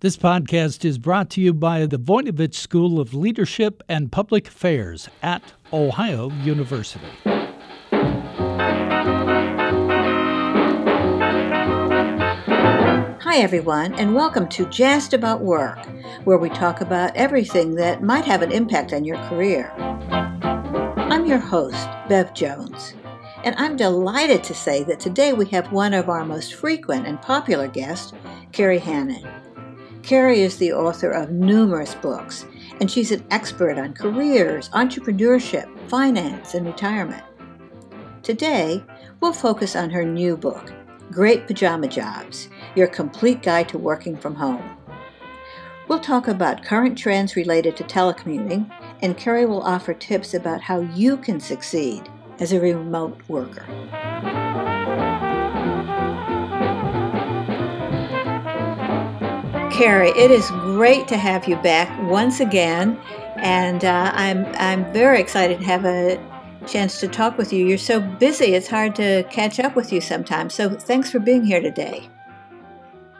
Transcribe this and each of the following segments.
This podcast is brought to you by the Voinovich School of Leadership and Public Affairs at Ohio University. Hi, everyone, and welcome to Just About Work, where we talk about everything that might have an impact on your career. I'm your host, Bev Jones, and I'm delighted to say that today we have one of our most frequent and popular guests, Kerry Hannon. Kerry is the author of numerous books, and she's an expert on careers, entrepreneurship, finance, and retirement. Today, we'll focus on her new book, Great Pajama Jobs Your Complete Guide to Working from Home. We'll talk about current trends related to telecommuting, and Kerry will offer tips about how you can succeed as a remote worker. Kerry, it is great to have you back once again, and uh, I'm I'm very excited to have a chance to talk with you. You're so busy; it's hard to catch up with you sometimes. So, thanks for being here today.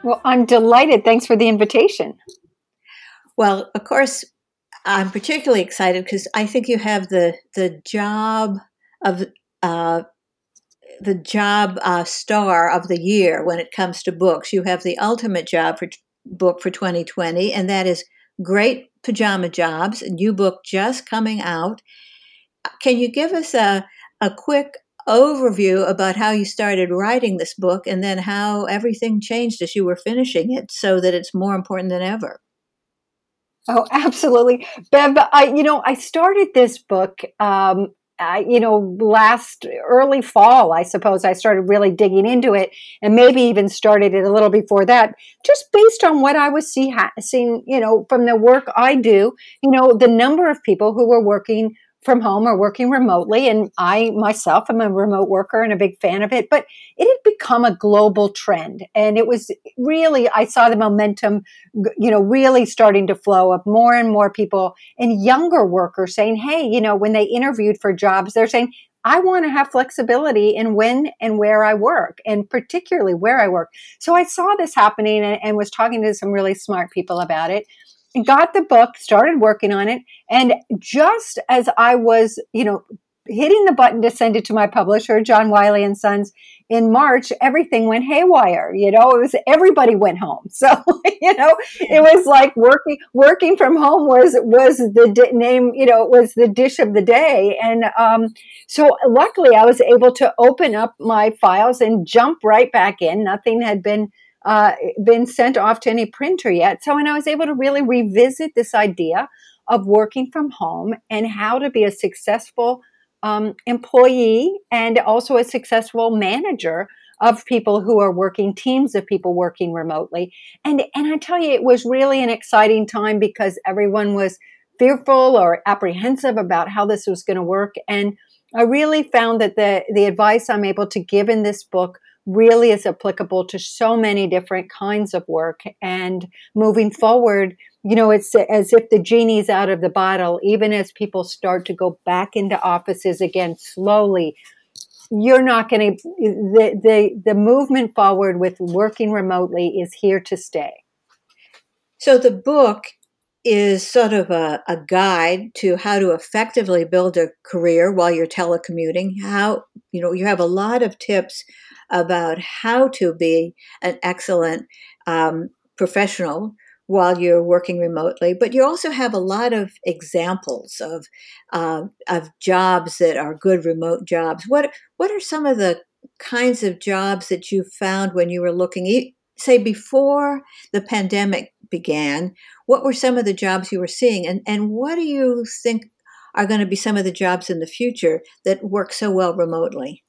Well, I'm delighted. Thanks for the invitation. Well, of course, I'm particularly excited because I think you have the the job of uh, the job uh, star of the year when it comes to books. You have the ultimate job for book for 2020, and that is Great Pajama Jobs, a new book just coming out. Can you give us a, a quick overview about how you started writing this book and then how everything changed as you were finishing it so that it's more important than ever? Oh, absolutely. Bev, I, you know, I started this book um, uh, you know, last early fall, I suppose I started really digging into it, and maybe even started it a little before that, just based on what I was see, ha- seeing, you know, from the work I do. You know, the number of people who were working from home or working remotely. And I myself am a remote worker and a big fan of it, but it had become a global trend. And it was really, I saw the momentum, you know, really starting to flow of more and more people and younger workers saying, hey, you know, when they interviewed for jobs, they're saying, I want to have flexibility in when and where I work, and particularly where I work. So I saw this happening and, and was talking to some really smart people about it got the book, started working on it, and just as I was, you know, hitting the button to send it to my publisher, John Wiley and Sons, in March, everything went haywire. You know, it was everybody went home. So, you know, it was like working working from home was was the di- name. You know, was the dish of the day. And um, so, luckily, I was able to open up my files and jump right back in. Nothing had been uh, been sent off to any printer yet. So, and I was able to really revisit this idea of working from home and how to be a successful um, employee and also a successful manager of people who are working teams of people working remotely and and I tell you it was really an exciting time because everyone was fearful or apprehensive about how this was going to work and I really found that the the advice I'm able to give in this book really is applicable to so many different kinds of work. And moving forward, you know, it's as if the genie's out of the bottle, even as people start to go back into offices again slowly. You're not going to, the, the, the movement forward with working remotely is here to stay. So the book is sort of a, a guide to how to effectively build a career while you're telecommuting. How, you know, you have a lot of tips about how to be an excellent um, professional while you're working remotely, but you also have a lot of examples of uh, of jobs that are good remote jobs. What what are some of the kinds of jobs that you found when you were looking, say before the pandemic began? What were some of the jobs you were seeing, and and what do you think are going to be some of the jobs in the future that work so well remotely?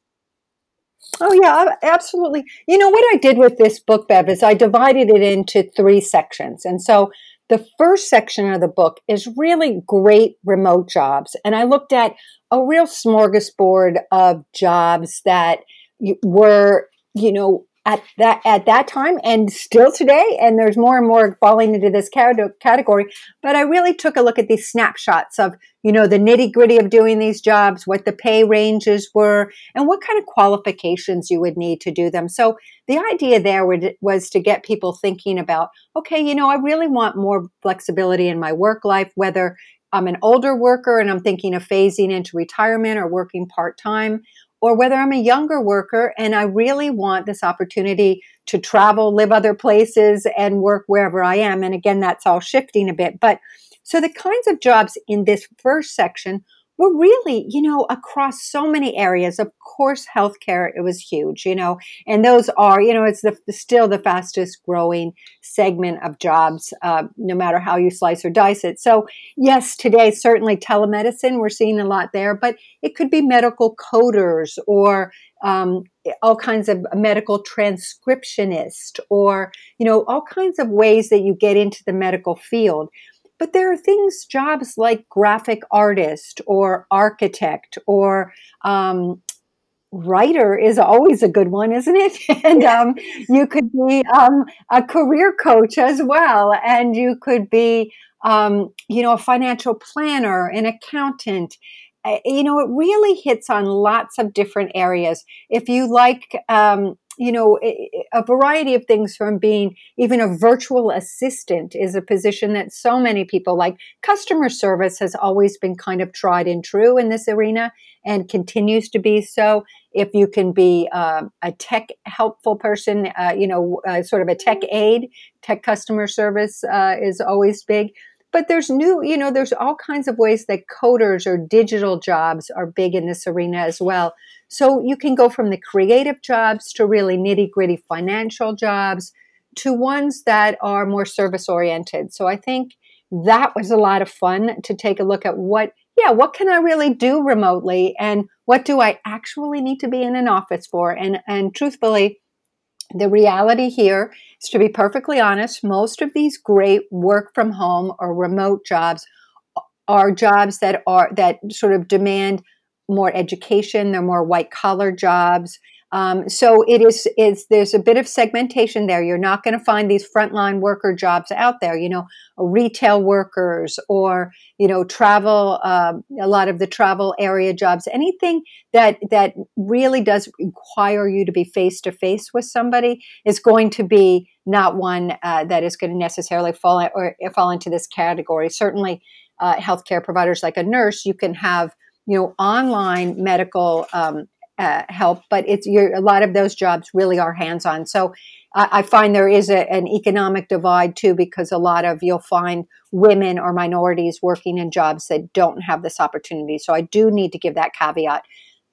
Oh, yeah, absolutely. You know, what I did with this book, Bev, is I divided it into three sections. And so the first section of the book is really great remote jobs. And I looked at a real smorgasbord of jobs that were, you know, at that at that time and still today and there's more and more falling into this category. But i really took a look at these snapshots of you know the nitty gritty of doing these jobs what the pay ranges were and what kind of qualifications you would need to do them. So the idea there was to get people thinking about okay you know i really want more flexibility in my work life whether i'm an older worker and i'm thinking of phasing into retirement or working part-time or whether I'm a younger worker and I really want this opportunity to travel, live other places, and work wherever I am. And again, that's all shifting a bit. But so the kinds of jobs in this first section were really, you know, across so many areas. Of course, healthcare, it was huge, you know, and those are, you know, it's the, still the fastest growing segment of jobs, uh, no matter how you slice or dice it. So, yes, today, certainly telemedicine, we're seeing a lot there, but it could be medical coders or um, all kinds of medical transcriptionist or, you know, all kinds of ways that you get into the medical field. But there are things, jobs like graphic artist or architect or um, writer is always a good one, isn't it? and um, you could be um, a career coach as well, and you could be, um, you know, a financial planner, an accountant. You know, it really hits on lots of different areas. If you like, um, you know, a variety of things from being even a virtual assistant is a position that so many people like. Customer service has always been kind of tried and true in this arena and continues to be so. If you can be uh, a tech helpful person, uh, you know, uh, sort of a tech aid, tech customer service uh, is always big but there's new you know there's all kinds of ways that coders or digital jobs are big in this arena as well so you can go from the creative jobs to really nitty gritty financial jobs to ones that are more service oriented. So I think that was a lot of fun to take a look at what, yeah, what can I really do remotely and what do I actually need to be in an office for? And, and truthfully, the reality here is to be perfectly honest, most of these great work from home or remote jobs are jobs that are that sort of demand more education, they're more white collar jobs. Um, so it is is there's a bit of segmentation there. You're not going to find these frontline worker jobs out there. You know, retail workers or you know travel. Uh, a lot of the travel area jobs. Anything that that really does require you to be face to face with somebody is going to be not one uh, that is going to necessarily fall or fall into this category. Certainly, uh, healthcare providers like a nurse, you can have you know, online medical um, uh, help, but it's a lot of those jobs really are hands on. So uh, I find there is a, an economic divide too, because a lot of you'll find women or minorities working in jobs that don't have this opportunity. So I do need to give that caveat.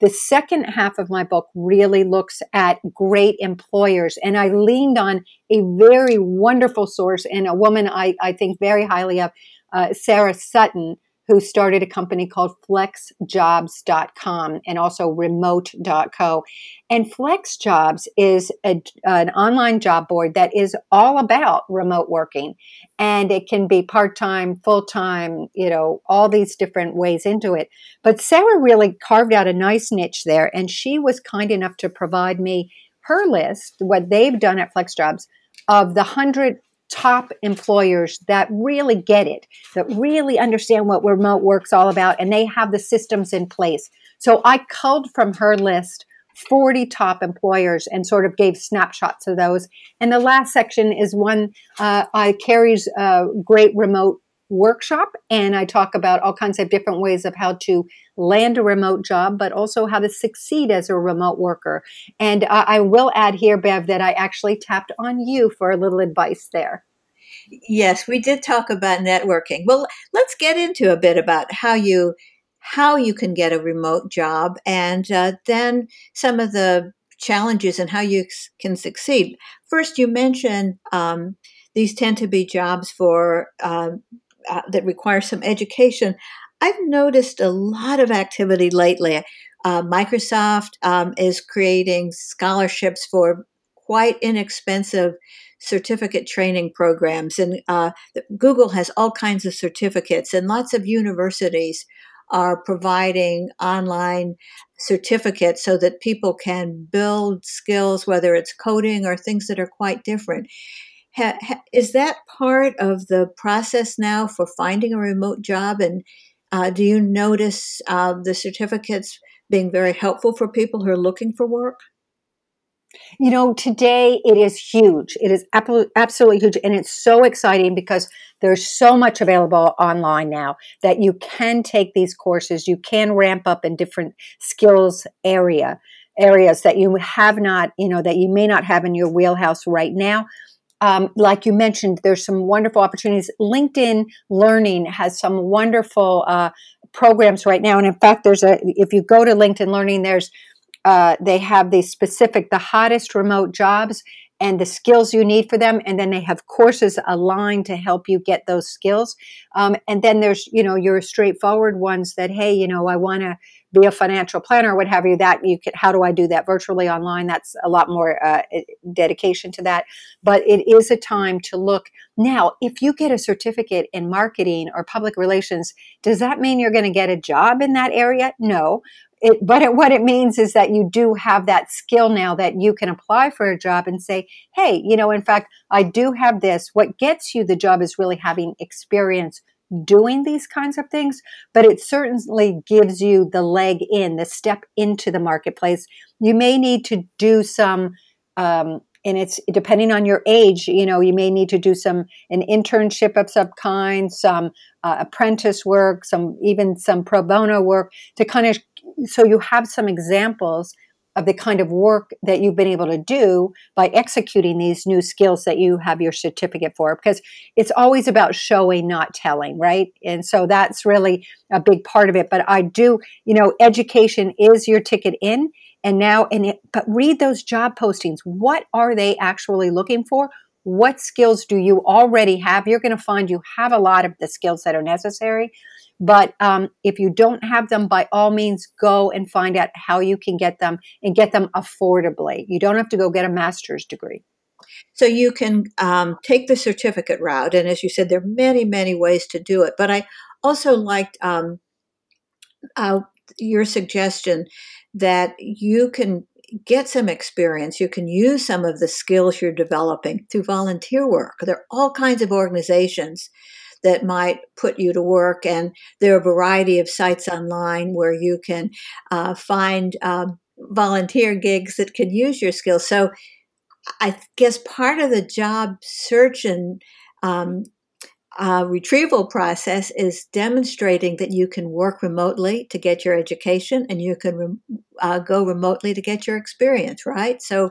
The second half of my book really looks at great employers, and I leaned on a very wonderful source and a woman I, I think very highly of, uh, Sara Sutton who started a company called flexjobs.com and also remote.co. And FlexJobs is a, an online job board that is all about remote working. And it can be part time, full time, you know, all these different ways into it. But Sara really carved out a nice niche there. And she was kind enough to provide me her list, what they've done at FlexJobs, of the 100 top employers that really get it, that really understand what remote work's all about, and they have the systems in place. So I culled from her list 40 top employers and sort of gave snapshots of those. And the last section is one uh, I carries a great remote workshop, and I talk about all kinds of different ways of how to land a remote job, but also how to succeed as a remote worker. And uh, I will add here, Bev, that I actually tapped on you for a little advice there. Yes, we did talk about networking. Well, let's get into a bit about how you how you can get a remote job, and uh, then some of the challenges and how you can succeed. First, you mentioned um, these tend to be jobs for uh, uh, that require some education. I've noticed a lot of activity lately. Uh, Microsoft um, is creating scholarships for quite inexpensive certificate training programs, and uh, Google has all kinds of certificates, and lots of universities are providing online certificates so that people can build skills, whether it's coding or things that are quite different. Ha, ha, is that part of the process now for finding a remote job? And uh, do you notice uh, the certificates being very helpful for people who are looking for work? You know, today it is huge. It is absolutely huge. And it's so exciting because there's so much available online now that you can take these courses. You can ramp up in different skills area areas that you have not, you know, that you may not have in your wheelhouse right now. Um, like you mentioned, there's some wonderful opportunities. LinkedIn Learning has some wonderful uh, programs right now, and in fact, there's a. If you go to LinkedIn Learning, there's uh, they have the specific, the hottest remote jobs and the skills you need for them. And then they have courses aligned to help you get those skills. Um, and then there's, you know, your straightforward ones that, hey, you know, I want to be a financial planner what have you that you could how do i do that virtually online? That's a lot more uh, dedication to that. But it is a time to look. Now if you get a certificate in marketing or public relations does that mean you're going to get a job in that area? No. It, but it, what it means is that you do have that skill now that you can apply for a job and say, hey, you know, in fact, I do have this. What gets you the job is really having experience doing these kinds of things, but it certainly gives you the leg in, the step into the marketplace. You may need to do some, um, and it's depending on your age, you know, you may need to do some an internship of some kind, some uh, apprentice work, some even some pro bono work to kind of so you have some examples of the kind of work that you've been able to do by executing these new skills that you have your certificate for because it's always about showing not telling right? And so that's really a big part of it. But i do you know education is your ticket in and now and it, but read those job postings. What are they actually looking for? What skills do you already have? You're going to find you have a lot of the skills that are necessary but um, if you don't have them, by all means, go and find out how you can get them and get them affordably. You don't have to go get a master's degree. So you can um, take the certificate route. And as you said, there are many, many ways to do it. But I also liked um, uh, your suggestion that you can get some experience. You can use some of the skills you're developing through volunteer work. There are all kinds of organizations that might put you to work. And there are a variety of sites online where you can uh, find um, volunteer gigs that can use your skills. So I guess part of the job search and um, uh, retrieval process is demonstrating that you can work remotely to get your education and you can re- uh, go remotely to get your experience, right? So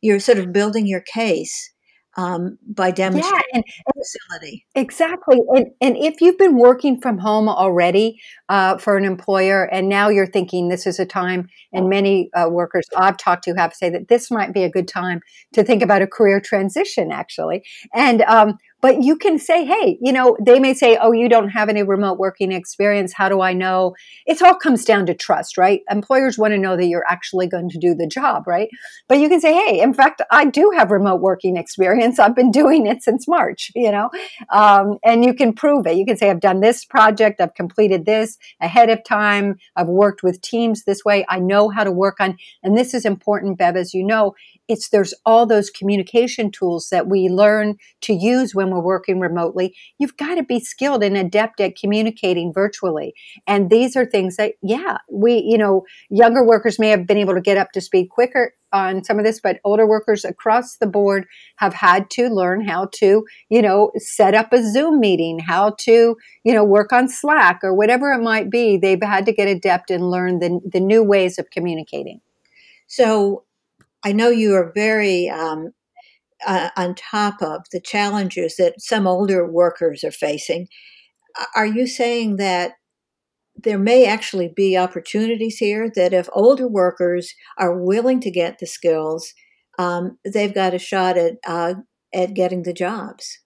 you're sort of building your case um, by demonstrating yeah, and, facility. Exactly. And, and if you've been working from home already uh, for an employer and now you're thinking this is a time, and many uh, workers I've talked to have say that this might be a good time to think about a career transition, actually. And um, but you can say, hey, you know, they may say, oh, you don't have any remote working experience. How do I know? It all comes down to trust, right? Employers want to know that you're actually going to do the job, right? But you can say, hey, in fact, I do have remote working experience. I've been doing it since March, you know, um, and you can prove it. You can say, I've done this project, I've completed this ahead of time, I've worked with teams this way, I know how to work on, and this is important, Bev, as you know, it's there's all those communication tools that we learn to use when we're working remotely. You've got to be skilled and adept at communicating virtually. And these are things that, yeah, we, you know, younger workers may have been able to get up to speed quicker on some of this, but older workers across the board have had to learn how to, you know, set up a Zoom meeting, how to, you know, work on Slack or whatever it might be. They've had to get adept and learn the, the new ways of communicating. So I know you are very um, uh, on top of the challenges that some older workers are facing. Are you saying that there may actually be opportunities here that if older workers are willing to get the skills, um, they've got a shot at uh, at getting the jobs?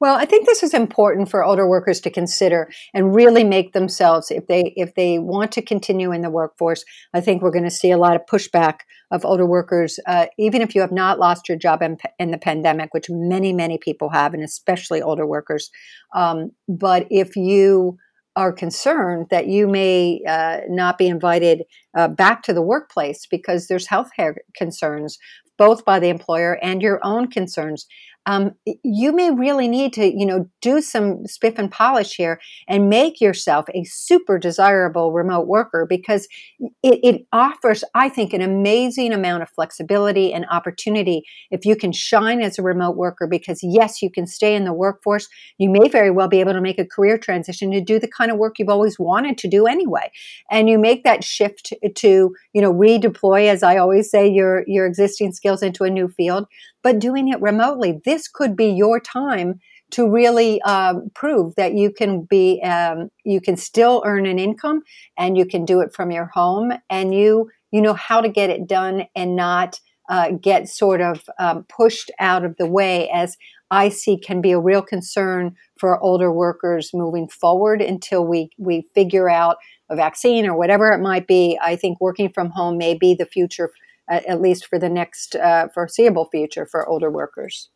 Well, I think this is important for older workers to consider and really make themselves if they if they want to continue in the workforce. I think we're going to see a lot of pushback of older workers, uh, even if you have not lost your job in, in, the pandemic, which many many people have, and especially older workers. Um, but if you are concerned that you may uh, not be invited uh, back to the workplace because there's health care concerns, both by the employer and your own concerns um, you may really need to, you know, do some spiff and polish here and make yourself a super desirable remote worker because it, it offers, I think, an amazing amount of flexibility and opportunity if you can shine as a remote worker. Because yes, you can stay in the workforce. You may very well be able to make a career transition to do the kind of work you've always wanted to do anyway, and you make that shift to, you know, redeploy, as I always say, your your existing skills into a new field but doing it remotely. This could be your time to really um, prove that you can be um, you can still earn an income and you can do it from your home and you you know how to get it done and not uh, get sort of um, pushed out of the way as I see can be a real concern for older workers moving forward until we we figure out a vaccine or whatever it might be. I think working from home may be the future at least for the next uh, foreseeable future for older workers.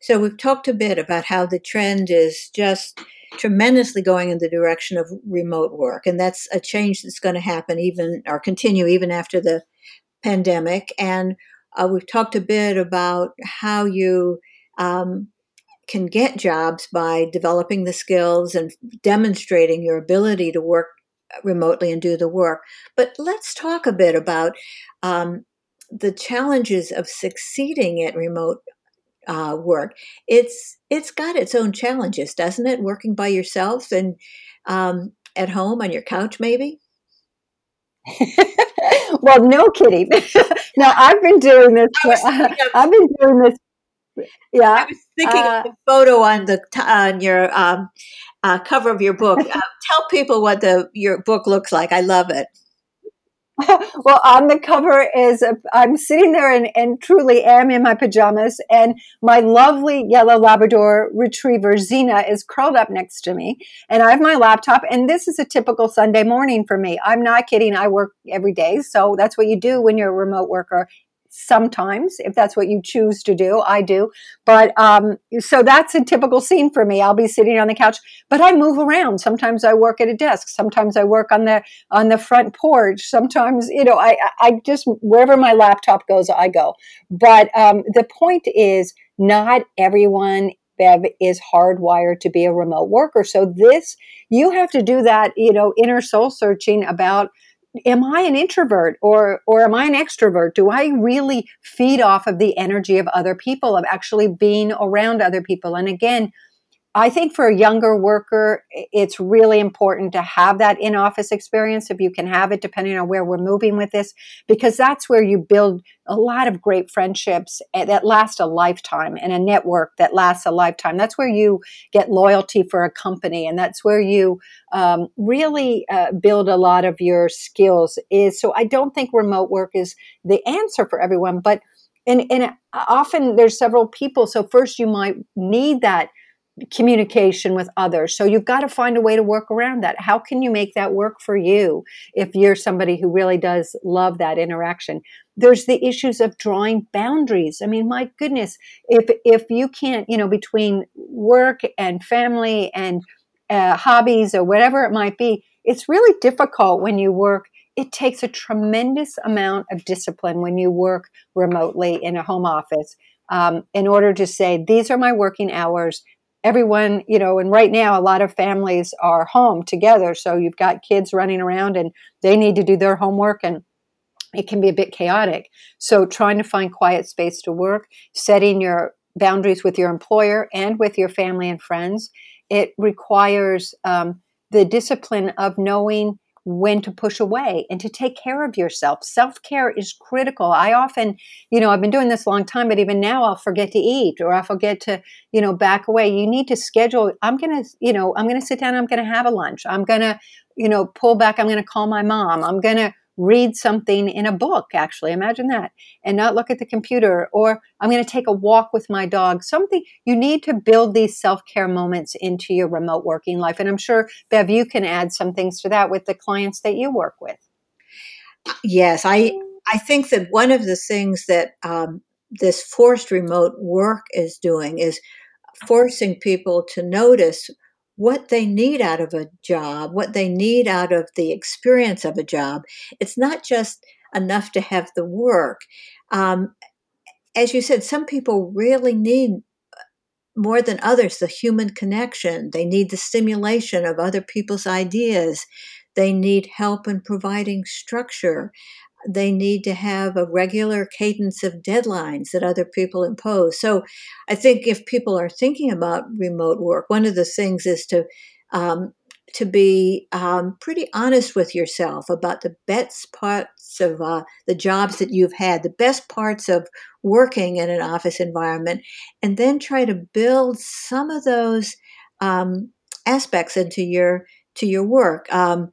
So we've talked a bit about how the trend is just tremendously going in the direction of remote work, and that's a change that's going to happen even or continue even after the pandemic. And uh, we've talked a bit about how you um, can get jobs by developing the skills and demonstrating your ability to work remotely and do the work. But let's talk a bit about um, the challenges of succeeding at remote uh, work. It's it's got its own challenges, doesn't it? Working by yourself and um, at home on your couch, maybe. well, no kidding. now I've been doing this. For, uh, I've been doing this. Yeah, I was thinking uh, of the photo on the on your um, uh, cover of your book. Uh, tell people what the your book looks like. I love it. well, on the cover is i am sitting there and, and truly am in my pajamas, and my lovely yellow Labrador retriever Xena is curled up next to me, and I have my laptop. And this is a typical Sunday morning for me. I'm not kidding. I work every day, so that's what you do when you're a remote worker sometimes if that's what you choose to do i do. But um, so that's a typical scene for me. I'll be sitting on the couch but i move around. Sometimes i work at a desk. Sometimes i work on the on the front porch. Sometimes you know i i just wherever my laptop goes i go. But um, the point is not everyone Bev is hardwired to be a remote worker. So this, you have to do that, you know, inner soul searching about am I an introvert or or am I an extrovert? Do I really feed off of the energy of other people, of actually being around other people? And again, I think for a younger worker, it's really important to have that in office experience if you can have it, depending on where we're moving with this, because that's where you build a lot of great friendships eh, that last a lifetime and a network that lasts a lifetime. That's where you get loyalty for a company, and that's where you um, really uh, build a lot of your skills. Is so I don't think remote work is the answer for everyone, but and, and often there's several people. So first you might need that communication with others. So you've got to find a way to work around that. How can you make that work for you if you're somebody who really does love that interaction? There's the issues of drawing boundaries. I mean, my goodness, if if you can't, you know, between work and family and uh, hobbies or whatever it might be, it's really difficult when you work. It takes a tremendous amount of discipline when you work remotely in a home office um, in order to say, these are my working hours everyone, you know, and right now a lot of families are home together. So you've got kids running around and they need to do their homework and it can be a bit chaotic. So trying to find quiet space to work, setting your boundaries with your employer and with your family and friends, it requires um, the discipline of knowing when to push away and to take care of yourself. Self care is critical. I often, you know, I've been doing this a long time, but even now I'll forget to eat or I'll forget to, you know, back away. You need to schedule. I'm going to, you know, I'm going to sit down. I'm going to have a lunch. I'm going to, you know, pull back. I'm going to call my mom. I'm going to read something in a book, actually. Imagine that. And not look at the computer. Or I'm going to take a walk with my dog. Something you need to build these self care moments into your remote working life. And I'm sure, Bev, you can add some things to that with the clients that you work with. Yes, I, I think that one of the things that um, this forced remote work is doing is forcing people to notice what they need out of a job, what they need out of the experience of a job. It's not just enough to have the work. Um, as you said, some people really need more than others the human connection. They need the stimulation of other people's ideas. They need help in providing structure. They need to have a regular cadence of deadlines that other people impose. So I think if people are thinking about remote work, one of the things is to um, to be um, pretty honest with yourself about the best parts of uh, the jobs that you've had, the best parts of working in an office environment, and then try to build some of those um, aspects into your to your work. Um,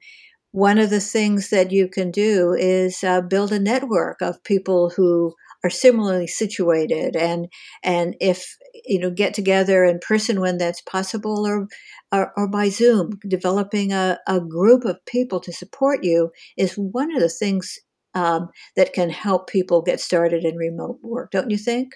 one of the things that you can do is uh, build a network of people who are similarly situated and and if you know get together in person when that's possible or or, or by zoom developing a, a group of people to support you is one of the things um, that can help people get started in remote work don't you think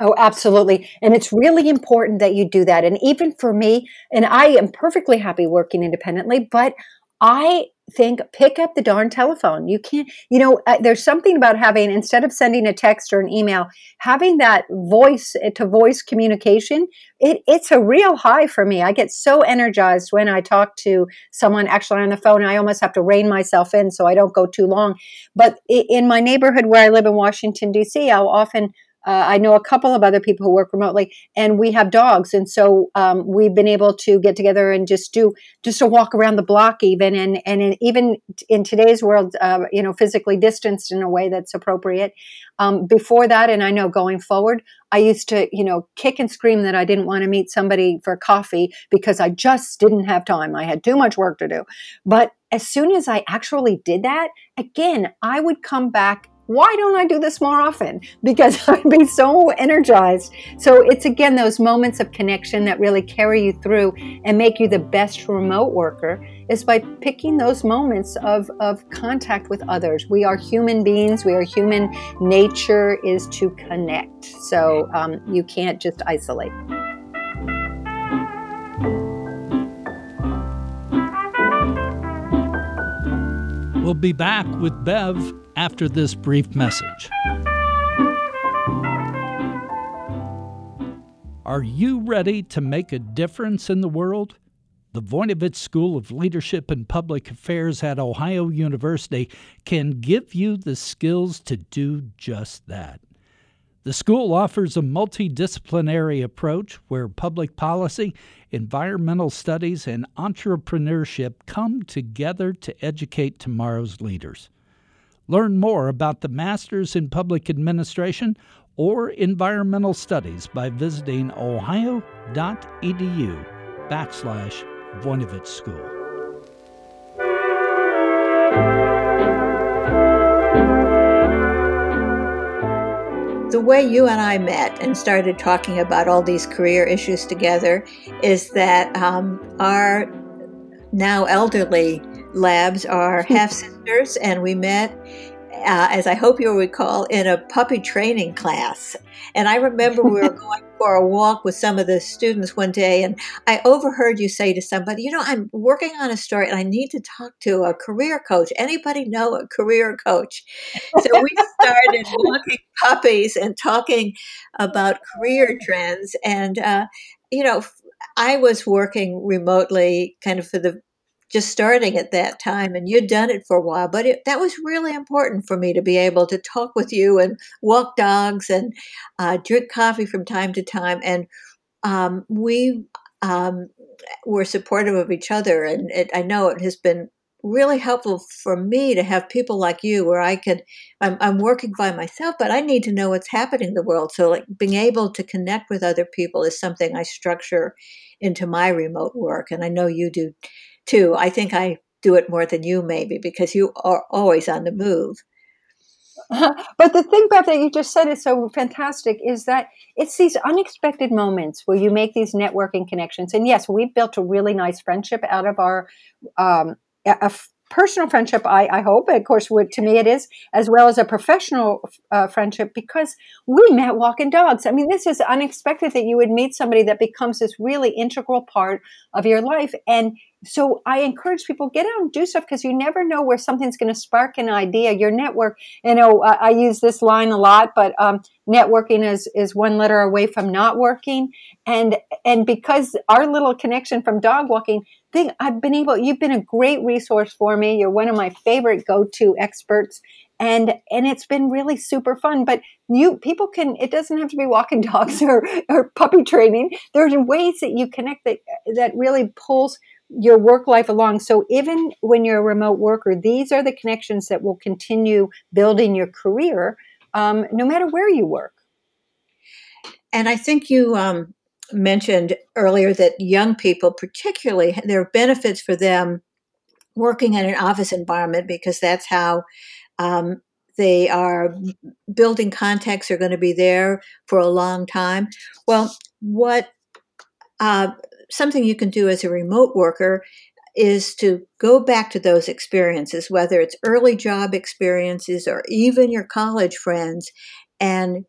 Oh, absolutely. And it's really important that you do that. And even for me, and I am perfectly happy working independently, but I think pick up the darn telephone. You can't, you know, uh, there's something about having, instead of sending a text or an email, having that voice uh, to voice communication, it, it's a real high for me. I get so energized when I talk to someone actually on the phone. I almost have to rein myself in so I don't go too long. But in my neighborhood where I live in Washington, D.C., I'll often uh, I know a couple of other people who work remotely, and we have dogs, and so um, we've been able to get together and just do just a walk around the block, even and and in, even in today's world, uh, you know, physically distanced in a way that's appropriate. Um, before that, and I know going forward, I used to, you know, kick and scream that I didn't want to meet somebody for coffee because I just didn't have time. I had too much work to do. But as soon as I actually did that, again, I would come back why don't I do this more often? Because I'd be so energized. So it's again those moments of connection that really carry you through and make you the best remote worker is by picking those moments of, of contact with others. We are human beings, we are human. Nature is to connect. So um, you can't just isolate. We'll be back with Bev after this brief message. Are you ready to make a difference in the world? The Voinovich School of Leadership and Public Affairs at Ohio University can give you the skills to do just that. The school offers a multidisciplinary approach where public policy, environmental studies, and entrepreneurship come together to educate tomorrow's leaders. Learn more about the Masters in Public Administration or Environmental Studies by visiting ohio.edu backslash Voinovich School. The way you and I met and started talking about all these career issues together is that um, our now elderly labs are half sisters, and we met. Uh, as I hope you'll recall, in a puppy training class. And I remember we were going for a walk with some of the students one day, and I overheard you say to somebody, You know, I'm working on a story and I need to talk to a career coach. Anybody know a career coach? So we started walking puppies and talking about career trends. And, uh, you know, I was working remotely kind of for the just starting at that time and you'd done it for a while but it, that was really important for me to be able to talk with you and walk dogs and uh, drink coffee from time to time and um, we um, were supportive of each other and it, i know it has been really helpful for me to have people like you where i could I'm, I'm working by myself but i need to know what's happening in the world so like being able to connect with other people is something i structure into my remote work and i know you do too. I think I do it more than you, maybe, because you are always on the move. But the thing, Bev, that you just said is so fantastic is that it's these unexpected moments where you make these networking connections. And yes, we've built a really nice friendship out of our um, personal friendship, I, I hope, of course, would, to me it is, as well as a professional uh, friendship because we met walking dogs. I mean, this is unexpected that you would meet somebody that becomes this really integral part of your life. And so I encourage people get out and do stuff because you never know where something's going to spark an idea. Your network, you know, I, I use this line a lot, but um, networking is is one letter away from not working, and and because our little connection from dog walking thing, I've been able. You've been a great resource for me. You're one of my favorite go to experts, and and it's been really super fun but you people can it doesn't have to be walking dogs or, or puppy training there's ways that you connect that that really pulls your work life along. So even when you're a remote worker, these are the connections that will continue building your career, um, no matter where you work. And I think you um, mentioned earlier that young people, particularly, there are benefits for them working in an office environment because that's how um, they are building contacts are going to be there for a long time. Well, what uh, something you can do as a remote worker is to go back to those experiences, whether it's early job experiences or even your college friends, and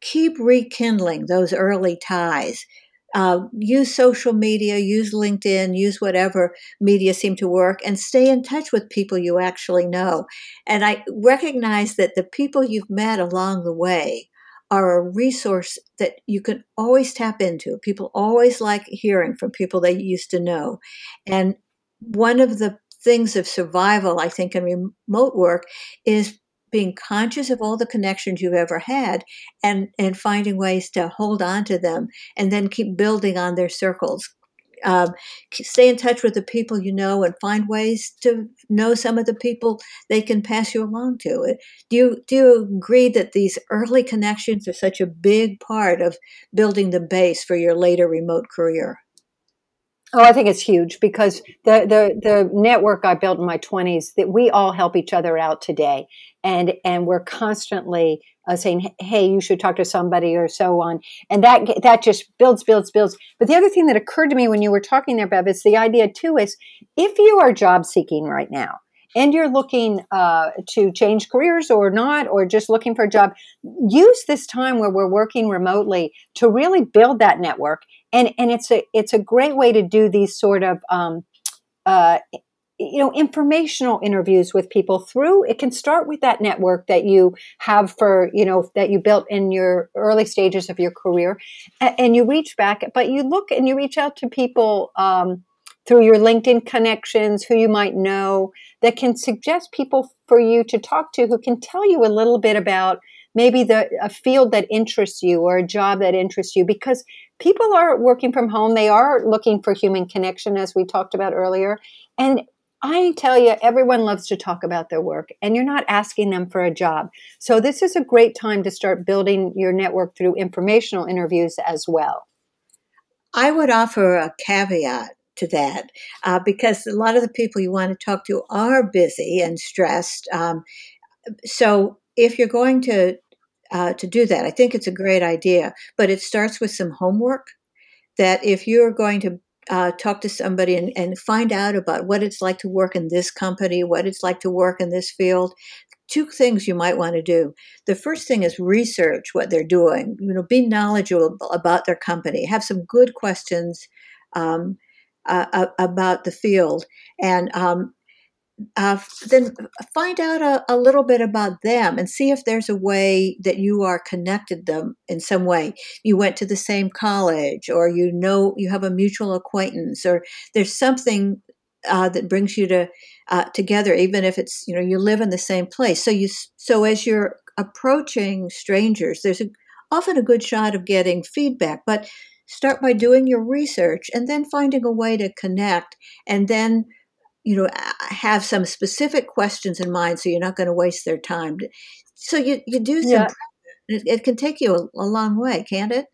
keep rekindling those early ties. Uh, use social media, use LinkedIn, use whatever media seem to work, and stay in touch with people you actually know. And I recognize that the people you've met along the way are a resource that you can always tap into. People always like hearing from people they used to know. And one of the things of survival, I think, in remote work is being conscious of all the connections you've ever had and, and finding ways to hold on to them and then keep building on their circles, um, stay in touch with the people you know and find ways to know some of the people they can pass you along to. Uh, do you do you agree that these early connections are such a big part of building the base for your later remote career? Oh, I think it's huge because the the the network I built in my twenties that we all help each other out today, and and we're constantly uh, saying, "Hey, you should talk to somebody," or so on, and that that just builds, builds, builds. But the other thing that occurred to me when you were talking there, Bev, is the idea too is if you are job seeking right now and you're looking uh, to change careers or not, or just looking for a job, use this time where we're working remotely to really build that network. And and it's a it's a great way to do these sort of um, uh, you know informational interviews with people through it can start with that network that you have for you know that you built in your early stages of your career and you reach back but you look and you reach out to people um, through your linkedin connections who you might know that can suggest people for you to talk to who can tell you a little bit about maybe the a field that interests you or a job that interests you because people are working from home they are looking for human connection as we talked about earlier and I tell you, everyone loves to talk about their work, and you're not asking them for a job. So, this is a great time to start building your network through informational interviews as well. I would offer a caveat to that uh, because a lot of the people you want to talk to are busy and stressed. Um, so, if you're going to uh, to do that, I think it's a great idea, but it starts with some homework. That if you're going to uh, talk to somebody and, and find out about what it's like to work in this company, what it's like to work in this field. Two things you might want to do. The first thing is research what they're doing. You know, be knowledgeable about their company. Have some good questions um, uh, about the field, and um, uh, then find out a, a, little bit about them and see if there's a way that you are connected them in some way. You went to the same college, or you know you have a mutual acquaintance, or there's something uh, that brings you to uh, together, even if it's you know you live in the same place. So you so as you're approaching strangers, there's a, often a good shot of getting feedback, but start by doing your research and then finding a way to connect and then you know have some specific questions in mind so you're not going to waste their time. So you, you do some yeah. it, it, can take you a, a long way can't it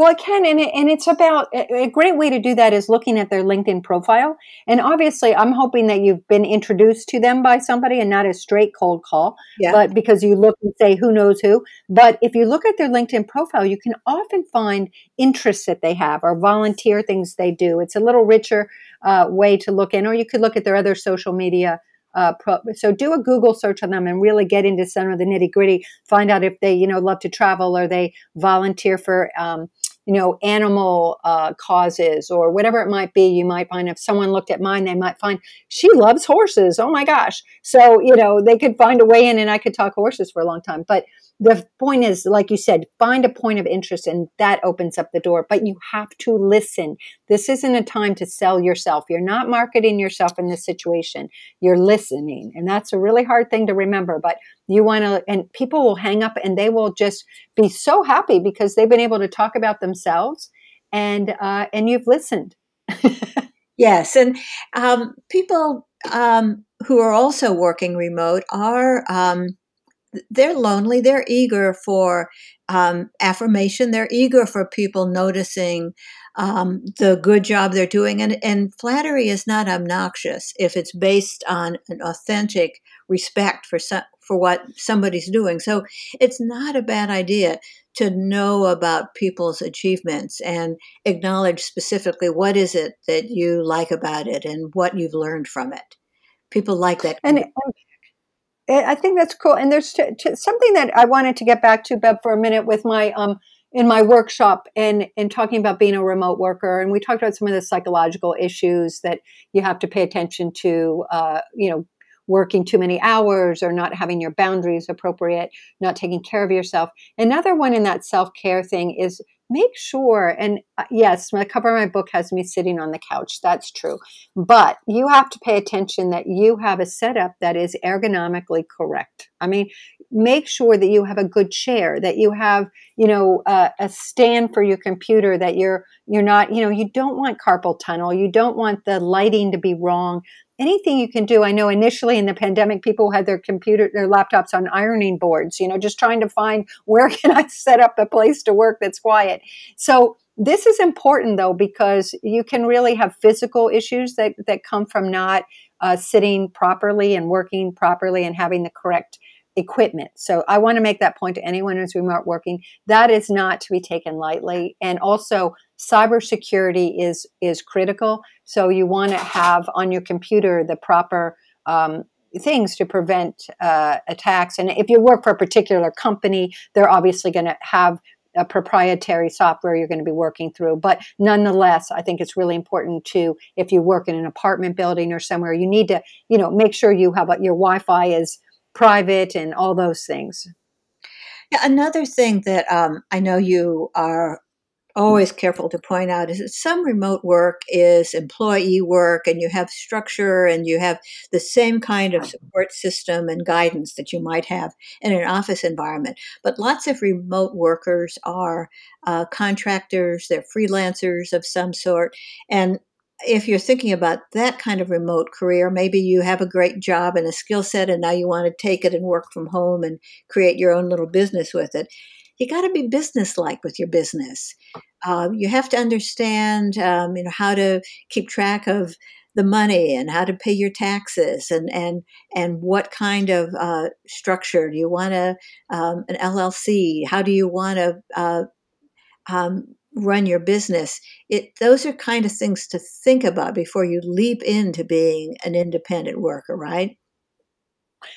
Well, it can, and, it, and it's about a great way to do that is looking at their LinkedIn profile. And obviously, I'm hoping that you've been introduced to them by somebody and not a straight cold call, yeah. but because you look and say who knows who. But if you look at their LinkedIn profile, you can often find interests that they have or volunteer things they do. It's a little richer uh, way to look in, or you could look at their other social media uh, pro- so do a Google search on them and really get into some of the nitty gritty. Find out if they, you know, love to travel or they volunteer for, um, you know, animal uh, causes or whatever it might be. You might find if someone looked at mine, they might find she loves horses. Oh my gosh! So you know, they could find a way in, and I could talk horses for a long time. But the point is, like you said, find a point of interest and that opens up the door. But you have to listen. This isn't a time to sell yourself. You're not marketing yourself in this situation. You're listening. And that's a really hard thing to remember. But you want to, and people will hang up and they will just be so happy because they've been able to talk about themselves and, uh, and you've listened. yes. And um, people um, who are also working remote are, um, they're lonely. They're eager for um, affirmation. They're eager for people noticing um, the good job they're doing. And, and flattery is not obnoxious if it's based on an authentic respect for some, for what somebody's doing. So it's not a bad idea to know about people's achievements and acknowledge specifically what is it that you like about it and what you've learned from it. People like that. And, and I think that's cool. And there's t- t- something that I wanted to get back to, Bev, for a minute with my um in my workshop and and talking about being a remote worker, and we talked about some of the psychological issues that you have to pay attention to. Uh, you know, working too many hours or not having your boundaries appropriate, not taking care of yourself. Another one in that self care thing is make sure and uh, yes the cover of my book has me sitting on the couch that's true. But you have to pay attention that you have a setup that is ergonomically correct. I mean make sure that you have a good chair that you have you know uh, a stand for your computer that you're you're not you know you don't want carpal tunnel you don't want the lighting to be wrong anything you can do. I know initially in the pandemic, people had their computer, their laptops on ironing boards, you know, just trying to find where can I set up a place to work that's quiet. So this is important though, because you can really have physical issues that, that come from not uh, sitting properly and working properly and having the correct equipment. So I want to make that point to anyone who's remote working. That is not to be taken lightly. And also cybersecurity is is critical. So you want to have on your computer the proper um, things to prevent uh, attacks. And if you work for a particular company, they're obviously going to have a proprietary software you're going to be working through. But nonetheless, I think it's really important to, if you work in an apartment building or somewhere, you need to, you know, make sure you have a, your Wi-Fi is private and all those things. Yeah, another thing that um, I know you are always careful to point out is that some remote work is employee work and you have structure and you have the same kind of support system and guidance that you might have in an office environment. But lots of remote workers are uh, contractors, they're freelancers of some sort. And if you're thinking about that kind of remote career, maybe you have a great job and a skill set, and now you want to take it and work from home and create your own little business with it. You got to be businesslike with your business. Uh, you have to understand, um, you know, how to keep track of the money and how to pay your taxes and and and what kind of uh, structure do you want to um, an LLC? How do you want to uh, um, run your business it those are kind of things to think about before you leap into being an independent worker right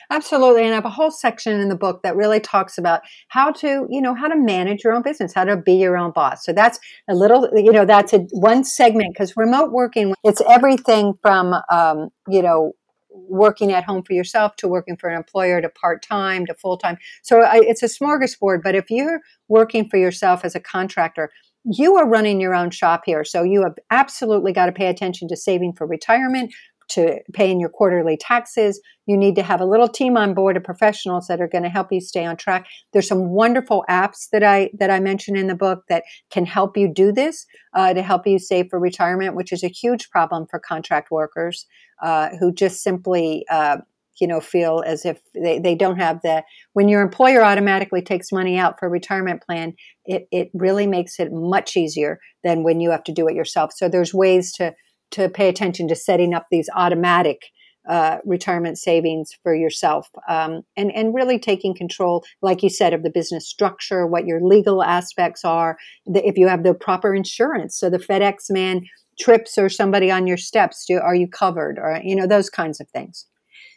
absolutely and i have a whole section in the book that really talks about how to you know how to manage your own business how to be your own boss so that's a little you know that's a one segment because remote working it's everything from um, you know working at home for yourself to working for an employer to part time to full time. So I, it's a smorgasbord. But if you're working for yourself as a contractor, you are running your own shop here. So you have absolutely got to pay attention to saving for retirement, to paying your quarterly taxes. You need to have a little team on board of professionals that are going to help you stay on track. There's some wonderful apps that I that I mentioned in the book that can help you do this uh, to help you save for retirement, which is a huge problem for contract workers uh, who just simply uh, you know feel as if they, they don't have the when your employer automatically takes money out for a retirement plan it, it really makes it much easier than when you have to do it yourself so there's ways to to pay attention to setting up these automatic uh, retirement savings for yourself um, and and really taking control like you said of the business structure what your legal aspects are the, if you have the proper insurance. So the fedex man trips or somebody on your steps do, are you covered? Or you know those kinds of things.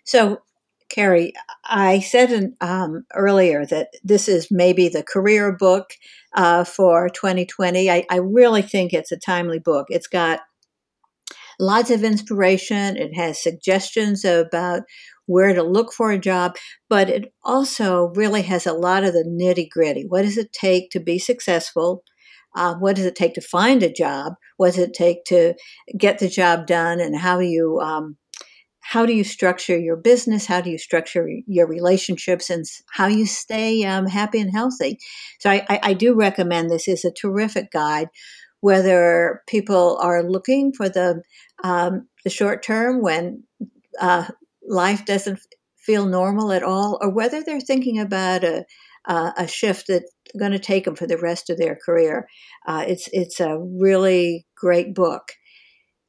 So Kerry i said in, um, earlier that this is maybe the career book uh, for 2020 I, I really think it's a timely book. It's got lots of inspiration. It has suggestions about where to look for a job, but it also really has a lot of the nitty gritty. What does it take to be successful? Uh, what does it take to find a job? What does it take to get the job done? And how do you um, how do you structure your business? How do you structure your relationships, and how you stay um, happy and healthy? So I, I, I do recommend this. is a terrific guide whether people are looking for the um, the short term when uh, life doesn't feel normal at all, or whether they're thinking about a uh, a shift that's going to take them for the rest of their career. Uh, it's it's a really great book.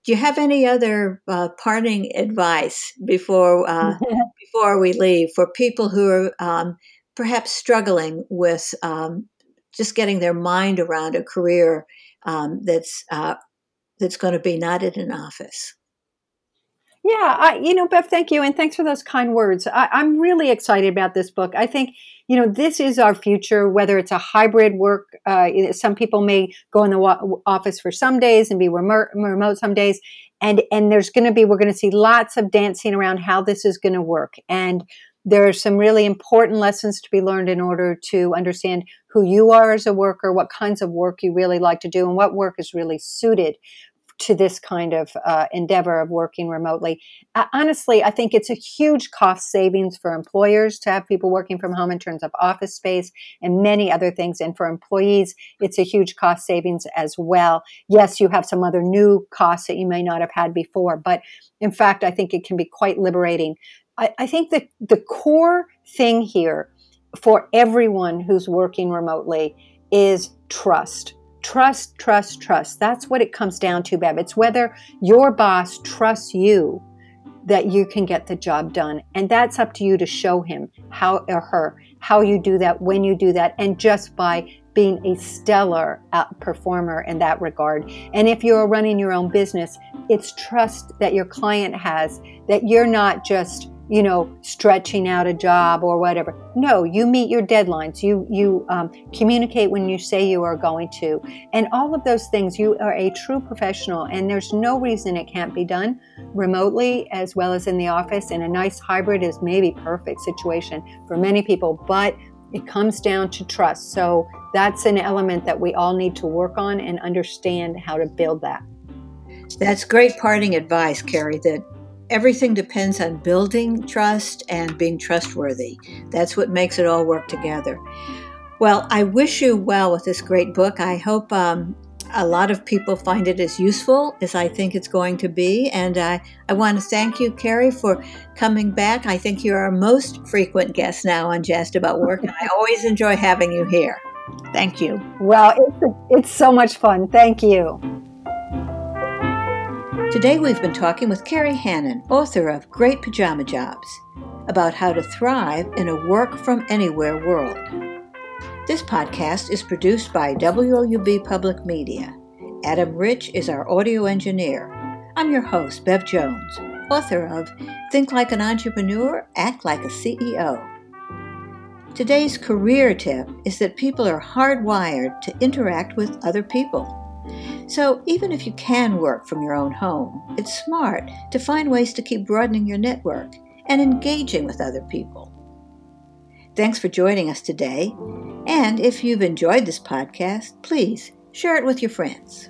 Do you have any other uh, parting advice before uh, before we leave for people who are um, perhaps struggling with um, just getting their mind around a career um, that's uh, that's going to be not in an office. Yeah, I, you know, Bev, thank you, and thanks for those kind words. I, I'm really excited about this book. I think you know this is our future. Whether it's a hybrid work, uh, some people may go in the wa- office for some days and be remote some days, and and there's going to be we're going to see lots of dancing around how this is going to work and there are some really important lessons to be learned in order to understand who you are as a worker, what kinds of work you really like to do, and what work is really suited to this kind of uh, endeavor of working remotely. Uh, honestly, I think it's a huge cost savings for employers to have people working from home in terms of office space and many other things. And for employees, it's a huge cost savings as well. Yes, you have some other new costs that you may not have had before, but in fact, I think it can be quite liberating I, I think that the core thing here for everyone who's working remotely is trust. Trust, trust, trust. That's what it comes down to, Bev. It's whether your boss trusts you that you can get the job done. And that's up to you to show him how or her how you do that, when you do that, and just by being a stellar performer in that regard. And if you're running your own business, it's trust that your client has that you're not just you know, stretching out a job or whatever. No, you meet your deadlines. You you um, communicate when you say you are going to, and all of those things. You are a true professional, and there's no reason it can't be done remotely as well as in the office. And a nice hybrid is maybe perfect situation for many people, but it comes down to trust. So that's an element that we all need to work on and understand how to build that. That's great parting advice, Kerry. That everything depends on building trust and being trustworthy. That's what makes it all work together. Well, I wish you well with this great book. I hope um, a lot of people find it as useful as I think it's going to be. And I, I want to thank you, Kerry, for coming back. I think you're our most frequent guest now on Jazzed About Work, and I always enjoy having you here. Thank you. Well, it's, it's so much fun. Thank you. Today we've been talking with Kerry Hannon, author of Great Pajama Jobs, about how to thrive in a work from anywhere world. This podcast is produced by WOUB Public Media. Adam Rich is our audio engineer. I'm your host, Bev Jones, author of Think Like an Entrepreneur, Act Like a CEO. Today's career tip is that people are hardwired to interact with other people. So, even if you can work from your own home, it's smart to find ways to keep broadening your network and engaging with other people. Thanks for joining us today. And if you've enjoyed this podcast, please share it with your friends.